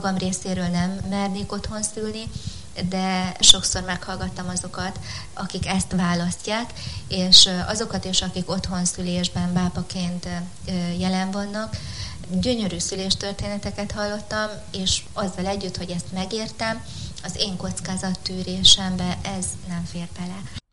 magam részéről nem mernék otthon szülni, de sokszor meghallgattam azokat, akik ezt választják, és azokat is, akik otthon szülésben bápaként jelen vannak, gyönyörű szüléstörténeteket hallottam, és azzal együtt, hogy ezt megértem, az én kockázattűrésembe ez nem fér bele.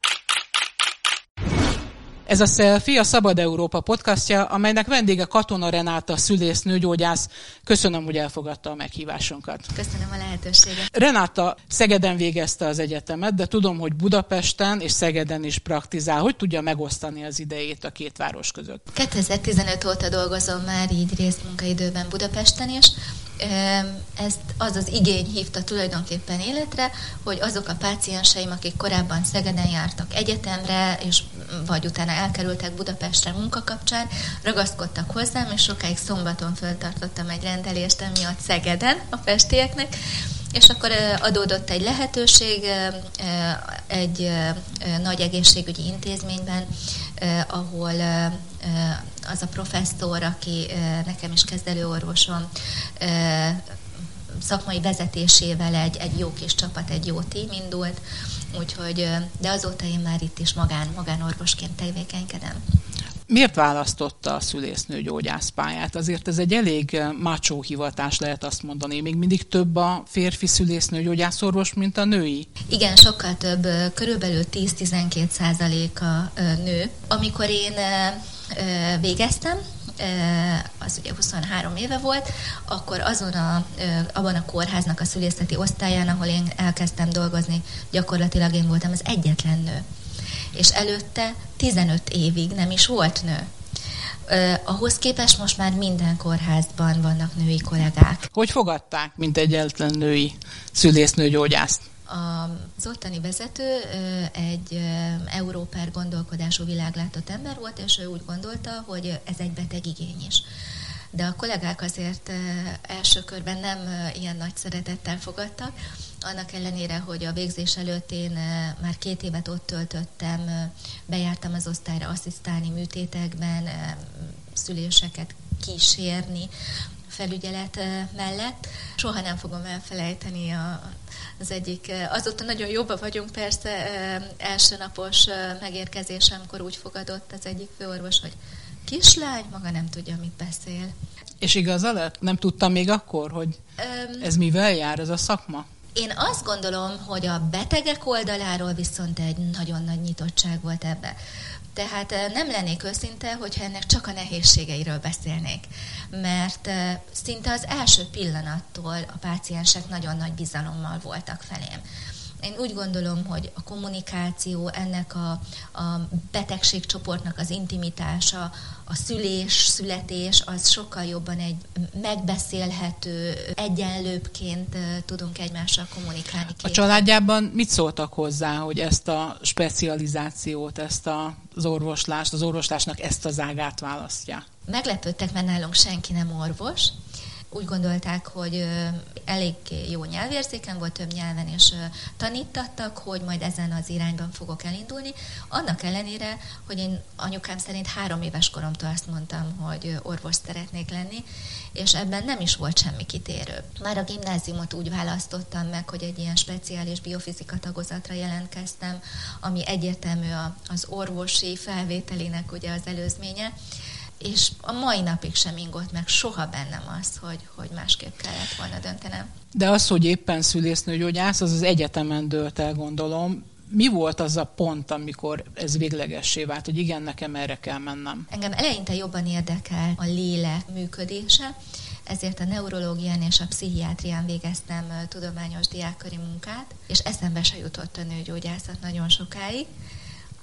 Ez a Selfie a Szabad Európa podcastja, amelynek vendége Katona Renáta, szülész, nőgyógyász. Köszönöm, hogy elfogadta a meghívásunkat. Köszönöm a lehetőséget. Renáta Szegeden végezte az egyetemet, de tudom, hogy Budapesten és Szegeden is praktizál. Hogy tudja megosztani az idejét a két város között? 2015 óta dolgozom már így részmunkaidőben Budapesten is. Ezt az az igény hívta tulajdonképpen életre, hogy azok a pácienseim, akik korábban Szegeden jártak egyetemre, és vagy utána elkerültek Budapestre munka kapcsán, ragaszkodtak hozzám, és sokáig szombaton föltartottam egy rendelést emiatt Szegeden a festieknek, és akkor adódott egy lehetőség egy nagy egészségügyi intézményben, ahol az a professzor, aki nekem is kezdelőorvosom, szakmai vezetésével egy, egy jó kis csapat, egy jó tím indult, úgyhogy, de azóta én már itt is magán, magánorvosként tevékenykedem. Miért választotta a szülésznő gyógyászpályát? Azért ez egy elég macsó hivatás, lehet azt mondani. Még mindig több a férfi szülésznő gyógyászorvos, mint a női? Igen, sokkal több, körülbelül 10-12 százalék a nő. Amikor én végeztem, az ugye 23 éve volt, akkor azon a, abban a kórháznak a szülészeti osztályán, ahol én elkezdtem dolgozni, gyakorlatilag én voltam az egyetlen nő. És előtte 15 évig nem is volt nő. Ahhoz képest most már minden kórházban vannak női kollégák. Hogy fogadták, mint egyetlen női szülésznőgyógyászt? Az ottani vezető egy európer gondolkodású világlátott ember volt, és ő úgy gondolta, hogy ez egy beteg igény is. De a kollégák azért első körben nem ilyen nagy szeretettel fogadtak, annak ellenére, hogy a végzés előtt én már két évet ott töltöttem, bejártam az osztályra asszisztálni műtétekben, szüléseket kísérni, felügyelet mellett. Soha nem fogom elfelejteni a, az egyik, azóta nagyon jobban vagyunk persze, első napos megérkezésemkor úgy fogadott az egyik főorvos, hogy kislány, maga nem tudja, mit beszél. És igaza lett? Nem tudtam még akkor, hogy ez mivel jár, ez a szakma? Én azt gondolom, hogy a betegek oldaláról viszont egy nagyon nagy nyitottság volt ebbe. Tehát nem lennék őszinte, hogyha ennek csak a nehézségeiről beszélnék. Mert szinte az első pillanattól a páciensek nagyon nagy bizalommal voltak felém. Én úgy gondolom, hogy a kommunikáció, ennek a, a betegségcsoportnak az intimitása, a szülés, születés, az sokkal jobban egy megbeszélhető, egyenlőbbként tudunk egymással kommunikálni. A családjában mit szóltak hozzá, hogy ezt a specializációt, ezt az orvoslást, az orvoslásnak ezt az ágát választja? Meglepődtek, mert nálunk senki nem orvos, úgy gondolták, hogy elég jó nyelvérzéken volt, több nyelven és tanítattak, hogy majd ezen az irányban fogok elindulni. Annak ellenére, hogy én anyukám szerint három éves koromtól azt mondtam, hogy orvos szeretnék lenni, és ebben nem is volt semmi kitérő. Már a gimnáziumot úgy választottam meg, hogy egy ilyen speciális biofizika tagozatra jelentkeztem, ami egyértelmű az orvosi felvételének ugye az előzménye, és a mai napig sem ingott meg soha bennem az, hogy, hogy másképp kellett volna döntenem. De az, hogy éppen szülésznőgyógyász, az az egyetemen dőlt el, gondolom. Mi volt az a pont, amikor ez véglegessé vált, hogy igen, nekem erre kell mennem? Engem eleinte jobban érdekel a lélek működése, ezért a neurológián és a pszichiátrián végeztem tudományos diákköri munkát, és eszembe se jutott a nőgyógyászat nagyon sokáig.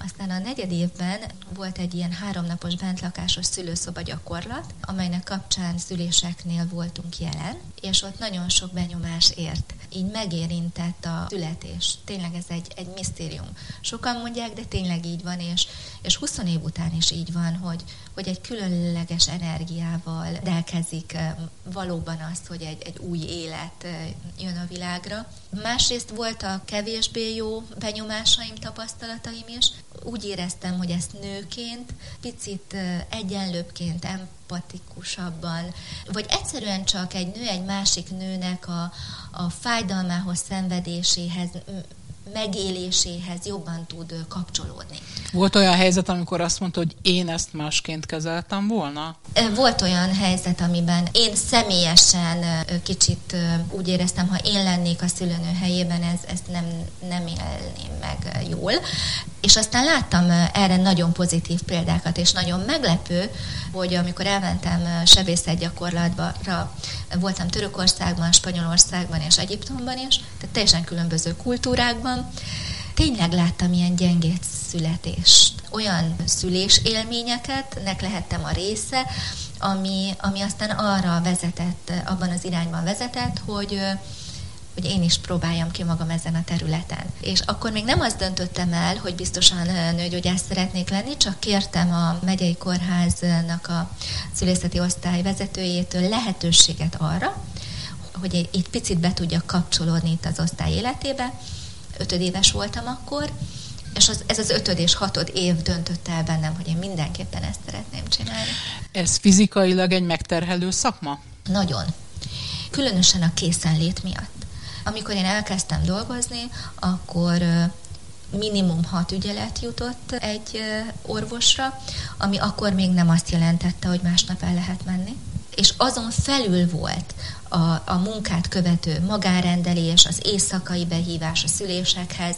Aztán a negyed évben volt egy ilyen háromnapos bentlakásos szülőszoba gyakorlat, amelynek kapcsán szüléseknél voltunk jelen, és ott nagyon sok benyomás ért. Így megérintett a születés. Tényleg ez egy, egy misztérium. Sokan mondják, de tényleg így van, és, És 20 év után is így van, hogy, hogy egy különleges energiával delkezik valóban azt, hogy egy, egy új élet jön a világra. Másrészt volt a kevésbé jó benyomásaim, tapasztalataim is. Úgy éreztem, hogy ezt nőként, picit egyenlőbbként, empatikusabban, vagy egyszerűen csak egy nő egy másik nőnek a, a fájdalmához, szenvedéséhez megéléséhez jobban tud kapcsolódni. Volt olyan helyzet, amikor azt mondta, hogy én ezt másként kezeltem volna? Volt olyan helyzet, amiben én személyesen kicsit úgy éreztem, ha én lennék a szülőnő helyében, ez, ezt nem, nem élném meg jól. És aztán láttam erre nagyon pozitív példákat, és nagyon meglepő, hogy amikor elmentem sebészet gyakorlatba, voltam Törökországban, Spanyolországban és Egyiptomban is, tehát teljesen különböző kultúrákban, tényleg láttam ilyen gyengét születést, olyan szülés élményeket, nek lehettem a része, ami, ami aztán arra vezetett, abban az irányban vezetett, hogy hogy én is próbáljam ki magam ezen a területen. És akkor még nem azt döntöttem el, hogy biztosan nőgyógyász szeretnék lenni, csak kértem a megyei kórháznak a szülészeti osztály vezetőjétől lehetőséget arra, hogy egy picit be tudjak kapcsolódni itt az osztály életébe. Ötödéves voltam akkor, és az, ez az ötöd és hatod év döntött el bennem, hogy én mindenképpen ezt szeretném csinálni. Ez fizikailag egy megterhelő szakma? Nagyon. Különösen a készenlét miatt. Amikor én elkezdtem dolgozni, akkor minimum hat ügyelet jutott egy orvosra, ami akkor még nem azt jelentette, hogy másnap el lehet menni. És azon felül volt a, a munkát követő magárendelés, az éjszakai behívás a szülésekhez.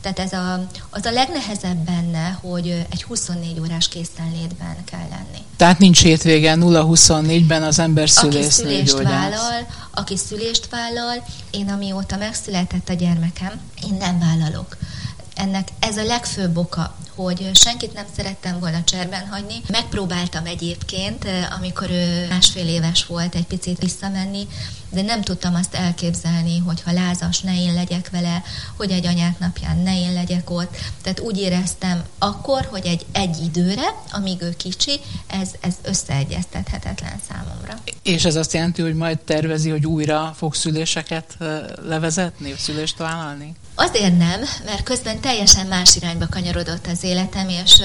Tehát ez a, az a legnehezebb benne, hogy egy 24 órás készenlétben kell lenni. Tehát nincs hétvége 0-24-ben az ember szülész Aki szülést vállal, aki szülést vállal, én amióta megszületett a gyermekem, én nem vállalok. Ennek ez a legfőbb oka, hogy senkit nem szerettem volna cserben hagyni. Megpróbáltam egyébként, amikor ő másfél éves volt, egy picit visszamenni, de nem tudtam azt elképzelni, hogy ha lázas, ne én legyek vele, hogy egy anyák napján ne én legyek ott. Tehát úgy éreztem akkor, hogy egy, egy időre, amíg ő kicsi, ez, ez összeegyeztethetetlen számomra. És ez azt jelenti, hogy majd tervezi, hogy újra fog szüléseket levezetni, szülést vállalni? Azért nem, mert közben teljesen más irányba kanyarodott az életem, és,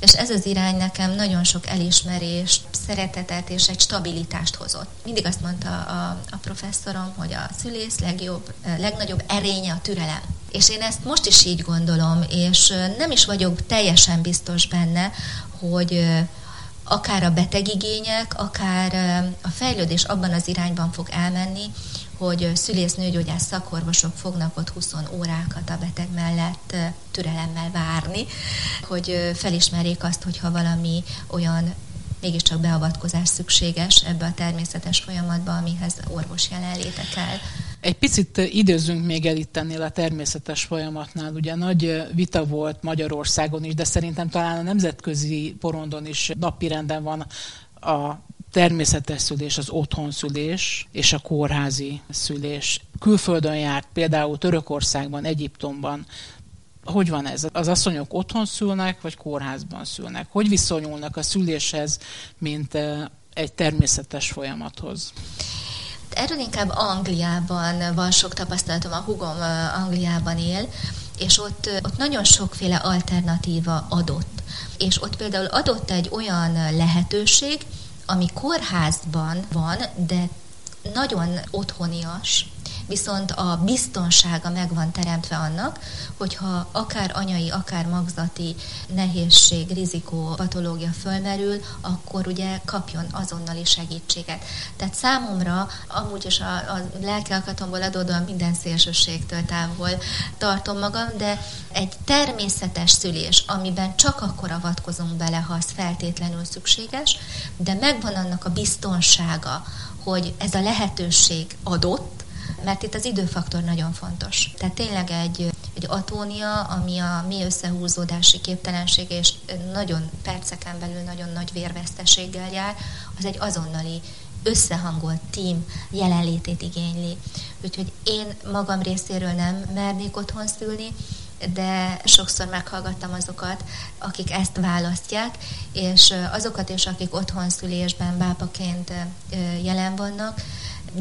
és ez az irány nekem nagyon sok elismerést, szeretetet és egy stabilitást hozott. Mindig azt mondta a, a professzorom, hogy a szülész legjobb, legnagyobb erénye a türelem. És én ezt most is így gondolom, és nem is vagyok teljesen biztos benne, hogy akár a betegigények, akár a fejlődés abban az irányban fog elmenni, hogy szülész-nőgyógyász szakorvosok fognak ott 20 órákat a beteg mellett türelemmel várni, hogy felismerjék azt, hogyha valami olyan mégiscsak beavatkozás szükséges ebbe a természetes folyamatba, amihez orvos jelenléte kell. Egy picit időzünk még el itt ennél a természetes folyamatnál. Ugye nagy vita volt Magyarországon is, de szerintem talán a nemzetközi porondon is napirenden van a természetes szülés, az otthonszülés és a kórházi szülés. Külföldön járt, például Törökországban, Egyiptomban. Hogy van ez? Az asszonyok otthon szülnek, vagy kórházban szülnek? Hogy viszonyulnak a szüléshez, mint egy természetes folyamathoz? Erről inkább Angliában van sok tapasztalatom, a hugom Angliában él, és ott, ott nagyon sokféle alternatíva adott. És ott például adott egy olyan lehetőség, ami kórházban van, de nagyon otthonias, viszont a biztonsága meg van teremtve annak, hogyha akár anyai, akár magzati nehézség, rizikó, patológia fölmerül, akkor ugye kapjon azonnali segítséget. Tehát számomra amúgy is a, a lelkialkatomból adódóan minden szélsőségtől távol tartom magam, de egy természetes szülés, amiben csak akkor avatkozunk bele, ha az feltétlenül szükséges, de megvan annak a biztonsága, hogy ez a lehetőség adott, mert itt az időfaktor nagyon fontos. Tehát tényleg egy, egy atónia, ami a mi összehúzódási képtelenség, és nagyon perceken belül nagyon nagy vérveszteséggel jár, az egy azonnali összehangolt tím jelenlétét igényli. Úgyhogy én magam részéről nem mernék otthon szülni, de sokszor meghallgattam azokat, akik ezt választják, és azokat is, akik otthon szülésben bápaként jelen vannak,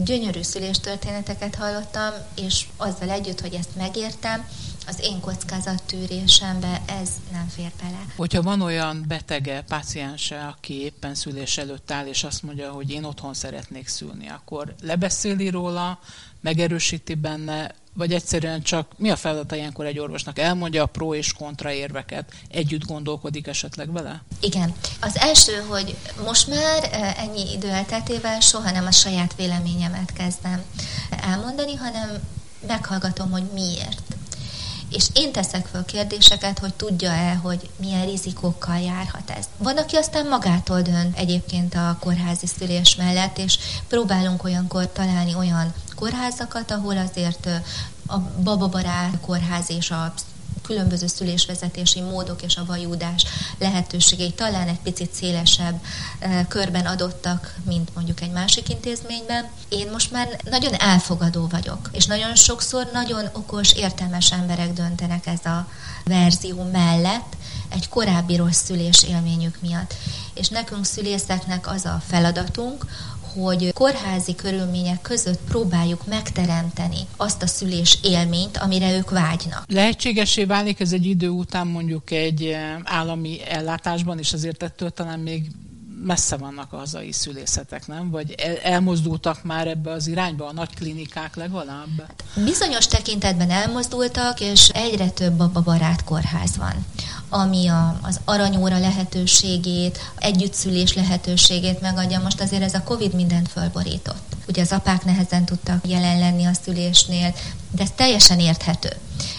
gyönyörű szüléstörténeteket hallottam, és azzal együtt, hogy ezt megértem, az én kockázattűrésembe ez nem fér bele. Hogyha van olyan betege, páciense, aki éppen szülés előtt áll, és azt mondja, hogy én otthon szeretnék szülni, akkor lebeszéli róla, megerősíti benne, vagy egyszerűen csak mi a feladata ilyenkor egy orvosnak? Elmondja a pro és kontra érveket, együtt gondolkodik esetleg vele? Igen. Az első, hogy most már e, ennyi idő elteltével soha nem a saját véleményemet kezdem elmondani, hanem meghallgatom, hogy miért és én teszek föl kérdéseket, hogy tudja-e, hogy milyen rizikókkal járhat ez. Van, aki aztán magától dönt egyébként a kórházi szülés mellett, és próbálunk olyankor találni olyan kórházakat, ahol azért a bababarát kórház és a különböző szülésvezetési módok és a vajúdás lehetőségei talán egy picit szélesebb körben adottak, mint mondjuk egy másik intézményben. Én most már nagyon elfogadó vagyok, és nagyon sokszor nagyon okos, értelmes emberek döntenek ez a verzió mellett, egy korábbi rossz szülés élményük miatt. És nekünk szülészeknek az a feladatunk, hogy kórházi körülmények között próbáljuk megteremteni azt a szülés élményt, amire ők vágynak. Lehetségesé válik ez egy idő után mondjuk egy eh, állami ellátásban, és azért ettől talán még messze vannak a hazai szülészetek, nem? Vagy elmozdultak már ebbe az irányba a nagy klinikák legalább? Bizonyos tekintetben elmozdultak, és egyre több a barát kórház van ami a, az aranyóra lehetőségét, együttszülés lehetőségét megadja. Most azért ez a Covid mindent fölborított. Ugye az apák nehezen tudtak jelen lenni a szülésnél, de ez teljesen érthető.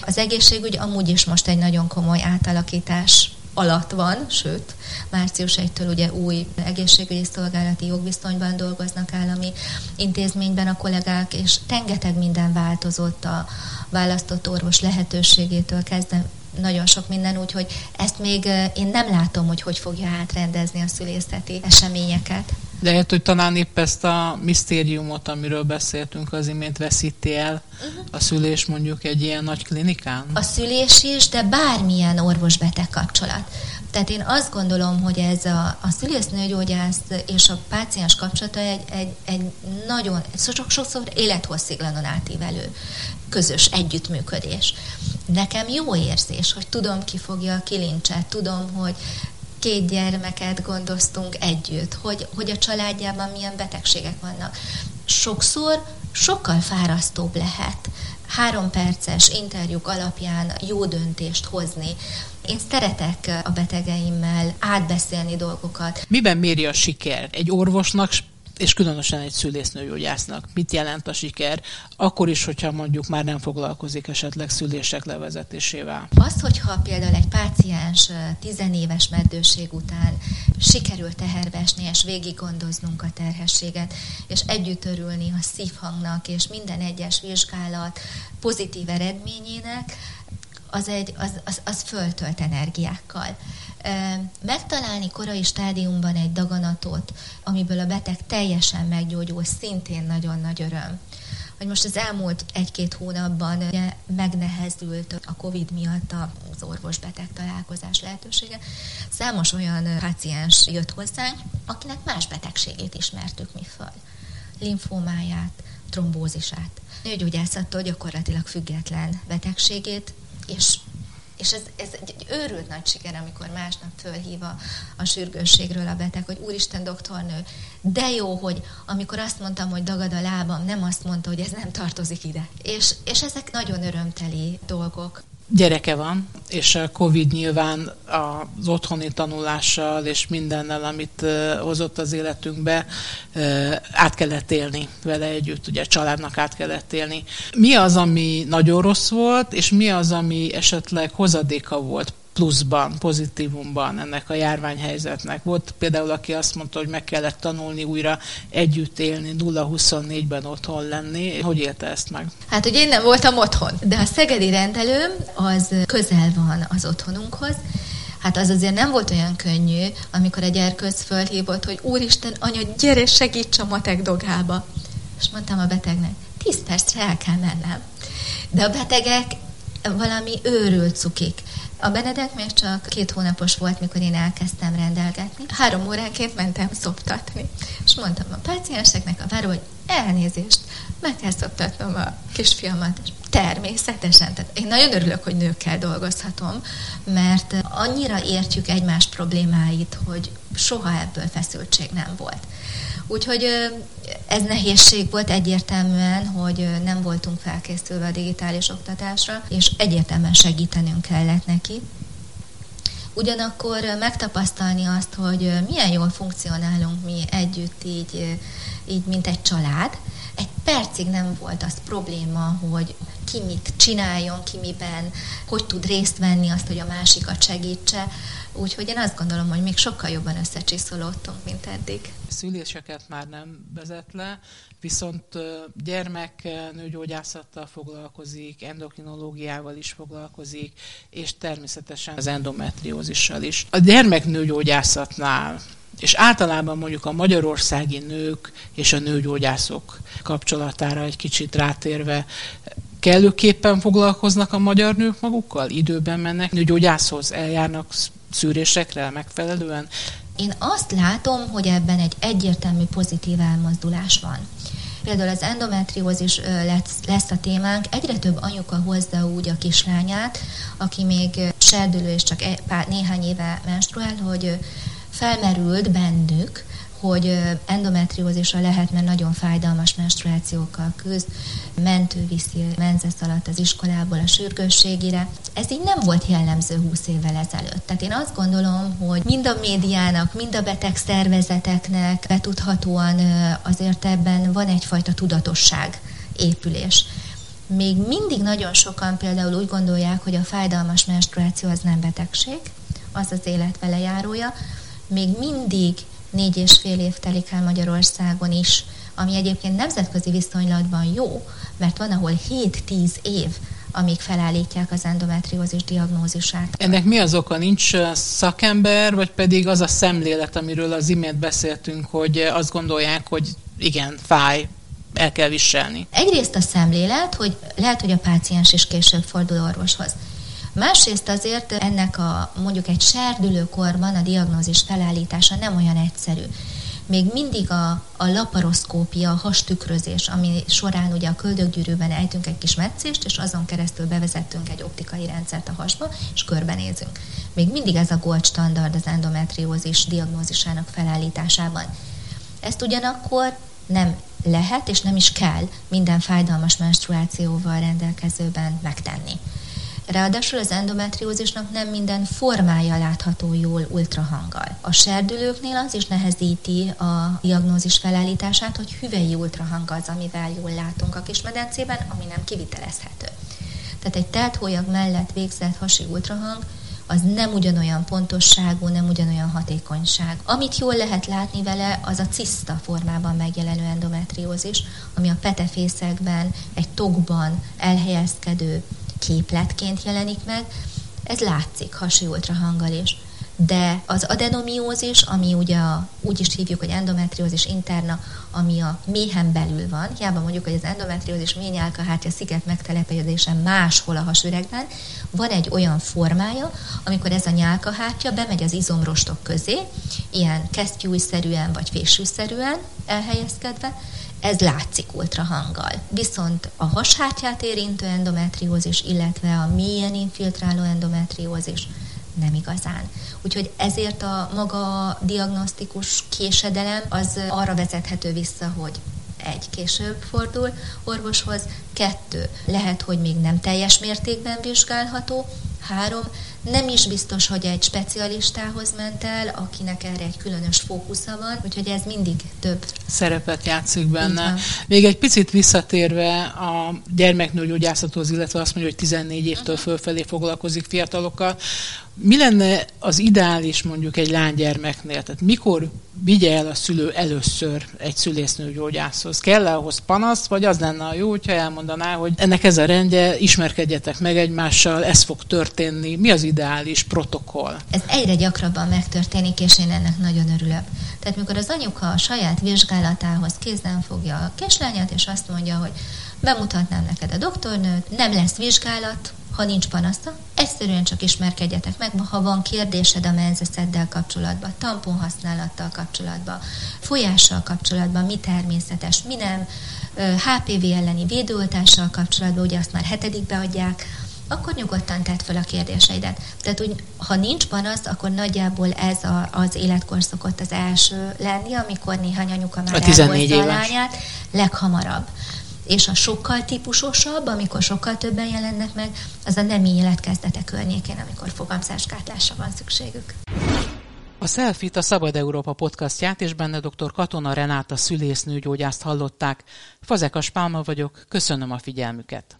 Az egészségügy amúgy is most egy nagyon komoly átalakítás alatt van, sőt, március 1-től ugye új egészségügyi szolgálati jogviszonyban dolgoznak állami intézményben a kollégák, és rengeteg minden változott a választott orvos lehetőségétől kezdve nagyon sok minden, úgyhogy ezt még én nem látom, hogy hogy fogja átrendezni a szülészeti eseményeket. De lehet, hogy talán épp ezt a misztériumot, amiről beszéltünk az imént, veszíti el uh-huh. a szülés mondjuk egy ilyen nagy klinikán? A szülés is, de bármilyen orvos-beteg kapcsolat. Tehát én azt gondolom, hogy ez a, a szülésznőgyógyász és a páciens kapcsolata egy, egy, egy nagyon, sok, sokszor élethossziglanon átívelő közös együttműködés. Nekem jó érzés, hogy tudom, ki fogja a kilincset, tudom, hogy két gyermeket gondoztunk együtt, hogy, hogy a családjában milyen betegségek vannak. Sokszor sokkal fárasztóbb lehet három perces interjúk alapján jó döntést hozni. Én szeretek a betegeimmel átbeszélni dolgokat. Miben méri a siker? Egy orvosnak és különösen egy szülésznőgyógyásznak. Mit jelent a siker, akkor is, hogyha mondjuk már nem foglalkozik esetleg szülések levezetésével? Az, hogyha például egy páciens tizenéves meddőség után sikerült teherbe esni, és végig gondoznunk a terhességet, és együtt örülni a szívhangnak, és minden egyes vizsgálat pozitív eredményének, az, egy, az, az, az föltölt energiákkal. Megtalálni korai stádiumban egy daganatot, amiből a beteg teljesen meggyógyul, szintén nagyon nagy öröm hogy most az elmúlt egy-két hónapban ugye megnehezült a COVID miatt az orvos-beteg találkozás lehetősége. Számos olyan páciens jött hozzánk, akinek más betegségét ismertük mi föl. Linfómáját, trombózisát. Nőgyógyászattól gyakorlatilag független betegségét, és és ez, ez egy őrült nagy siker, amikor másnap fölhív a, a sürgősségről a beteg, hogy úristen doktornő, de jó, hogy amikor azt mondtam, hogy dagad a lábam, nem azt mondta, hogy ez nem tartozik ide. És, és ezek nagyon örömteli dolgok gyereke van, és a Covid nyilván az otthoni tanulással és mindennel, amit hozott az életünkbe, át kellett élni vele együtt, ugye a családnak át kellett élni. Mi az, ami nagyon rossz volt, és mi az, ami esetleg hozadéka volt pluszban, pozitívumban ennek a járványhelyzetnek. Volt például, aki azt mondta, hogy meg kellett tanulni újra együtt élni, 0-24-ben otthon lenni. Hogy élte ezt meg? Hát, hogy én nem voltam otthon, de a szegedi rendelőm az közel van az otthonunkhoz, Hát az azért nem volt olyan könnyű, amikor egy gyerköz fölhívott, hogy úristen, anya, gyere, segíts a matek dogába. És mondtam a betegnek, tíz percre el kell mennem. De a betegek valami őrült cukik. A Benedek még csak két hónapos volt, mikor én elkezdtem rendelgetni. Három óránként mentem szoptatni. És mondtam a pácienseknek a váró, hogy elnézést, meg kell szoptatnom a kisfiamat. És természetesen. Tehát én nagyon örülök, hogy nőkkel dolgozhatom, mert annyira értjük egymás problémáit, hogy soha ebből feszültség nem volt. Úgyhogy ez nehézség volt egyértelműen, hogy nem voltunk felkészülve a digitális oktatásra, és egyértelműen segítenünk kellett neki. Ugyanakkor megtapasztalni azt, hogy milyen jól funkcionálunk mi együtt így, így mint egy család, egy percig nem volt az probléma, hogy ki mit csináljon, ki miben, hogy tud részt venni azt, hogy a másikat segítse. Úgyhogy én azt gondolom, hogy még sokkal jobban összecsiszolódtunk, mint eddig. Szüléseket már nem vezet le, viszont gyermek nőgyógyászattal foglalkozik, endokrinológiával is foglalkozik, és természetesen az endometriózissal is. A gyermeknőgyógyászatnál és általában mondjuk a magyarországi nők és a nőgyógyászok kapcsolatára egy kicsit rátérve, kellőképpen foglalkoznak a magyar nők magukkal? Időben mennek nőgyógyászhoz, eljárnak szűrésekre megfelelően? Én azt látom, hogy ebben egy egyértelmű pozitív elmozdulás van. Például az endometriózis lesz, lesz a témánk. Egyre több anyuka hozza úgy a kislányát, aki még serdülő és csak e, pár, néhány éve menstruál, hogy felmerült bennük, hogy endometriózisra lehet, mert nagyon fájdalmas menstruációkkal küzd, mentő viszi menzesz alatt az iskolából a sürgősségére. Ez így nem volt jellemző 20 évvel ezelőtt. Tehát én azt gondolom, hogy mind a médiának, mind a beteg szervezeteknek betudhatóan azért ebben van egyfajta tudatosság épülés. Még mindig nagyon sokan például úgy gondolják, hogy a fájdalmas menstruáció az nem betegség, az az élet vele járója. Még mindig négy és fél év telik el Magyarországon is, ami egyébként nemzetközi viszonylatban jó, mert van, ahol 7-10 év, amíg felállítják az endometriózis diagnózisát. Ennek mi az oka? Nincs szakember, vagy pedig az a szemlélet, amiről az imént beszéltünk, hogy azt gondolják, hogy igen, fáj, el kell viselni? Egyrészt a szemlélet, hogy lehet, hogy a páciens is később fordul orvoshoz. Másrészt azért ennek a mondjuk egy serdülőkorban a diagnózis felállítása nem olyan egyszerű. Még mindig a, a laparoszkópia, a hastükrözés, ami során ugye a köldöggyűrűben ejtünk egy kis meccést, és azon keresztül bevezettünk egy optikai rendszert a hasba, és körbenézünk. Még mindig ez a gold standard az endometriózis diagnózisának felállításában. Ezt ugyanakkor nem lehet és nem is kell minden fájdalmas menstruációval rendelkezőben megtenni. Ráadásul az endometriózisnak nem minden formája látható jól ultrahanggal. A serdülőknél az is nehezíti a diagnózis felállítását, hogy hüvei ultrahang az, amivel jól látunk a kismedencében, ami nem kivitelezhető. Tehát egy telthólyag mellett végzett hasi ultrahang az nem ugyanolyan pontosságú, nem ugyanolyan hatékonyság. Amit jól lehet látni vele, az a ciszta formában megjelenő endometriózis, ami a petefészekben, egy tokban elhelyezkedő képletként jelenik meg, ez látszik hasi ultrahanggal is. De az adenomiózis, ami ugye a, úgy is hívjuk, hogy endometriózis interna, ami a méhen belül van, hiába mondjuk, hogy az endometriózis ményálkahártya sziget megtelepedése máshol a hasüregben, van egy olyan formája, amikor ez a nyálkahártya bemegy az izomrostok közé, ilyen kesztyújszerűen vagy fésűszerűen elhelyezkedve, ez látszik ultrahanggal. Viszont a hashártyát érintő endometriózis, illetve a mélyen infiltráló endometriózis nem igazán. Úgyhogy ezért a maga diagnosztikus késedelem az arra vezethető vissza, hogy egy, később fordul orvoshoz, kettő, lehet, hogy még nem teljes mértékben vizsgálható, három, nem is biztos, hogy egy specialistához ment el, akinek erre egy különös fókusza van, úgyhogy ez mindig több. Szerepet játszik benne. Még egy picit visszatérve a gyermeknőgyógyászathoz, illetve azt mondja, hogy 14 évtől uh-huh. fölfelé foglalkozik fiatalokkal. Mi lenne az ideális mondjuk egy lánygyermeknél? Tehát mikor vigye el a szülő először egy szülésznőgyógyászhoz? Kell -e ahhoz panasz, vagy az lenne a jó, hogyha elmondaná, hogy ennek ez a rendje, ismerkedjetek meg egymással, ez fog történni. Mi az ideális protokoll? Ez egyre gyakrabban megtörténik, és én ennek nagyon örülök. Tehát mikor az anyuka a saját vizsgálatához kézben fogja a kislányát, és azt mondja, hogy bemutatnám neked a doktornőt, nem lesz vizsgálat, ha nincs panasza, egyszerűen csak ismerkedjetek meg, ha van kérdésed a menzeszeddel kapcsolatban, tampon használattal kapcsolatban, folyással kapcsolatban, mi természetes, mi nem, HPV elleni védőoltással kapcsolatban, ugye azt már hetedikbe adják, akkor nyugodtan tedd fel a kérdéseidet. Tehát úgy, ha nincs panasz, akkor nagyjából ez a, az életkor szokott az első lenni, amikor néhány anyuka már elhozza a lányát, leghamarabb. És a sokkal típusosabb, amikor sokkal többen jelennek meg, az a nemi életkezdete környékén, amikor fogamzásgátlásra van szükségük. A Selfit a Szabad Európa podcastját és benne dr. Katona Renáta szülésznőgyógyászt hallották. Fazekas Pálma vagyok, köszönöm a figyelmüket.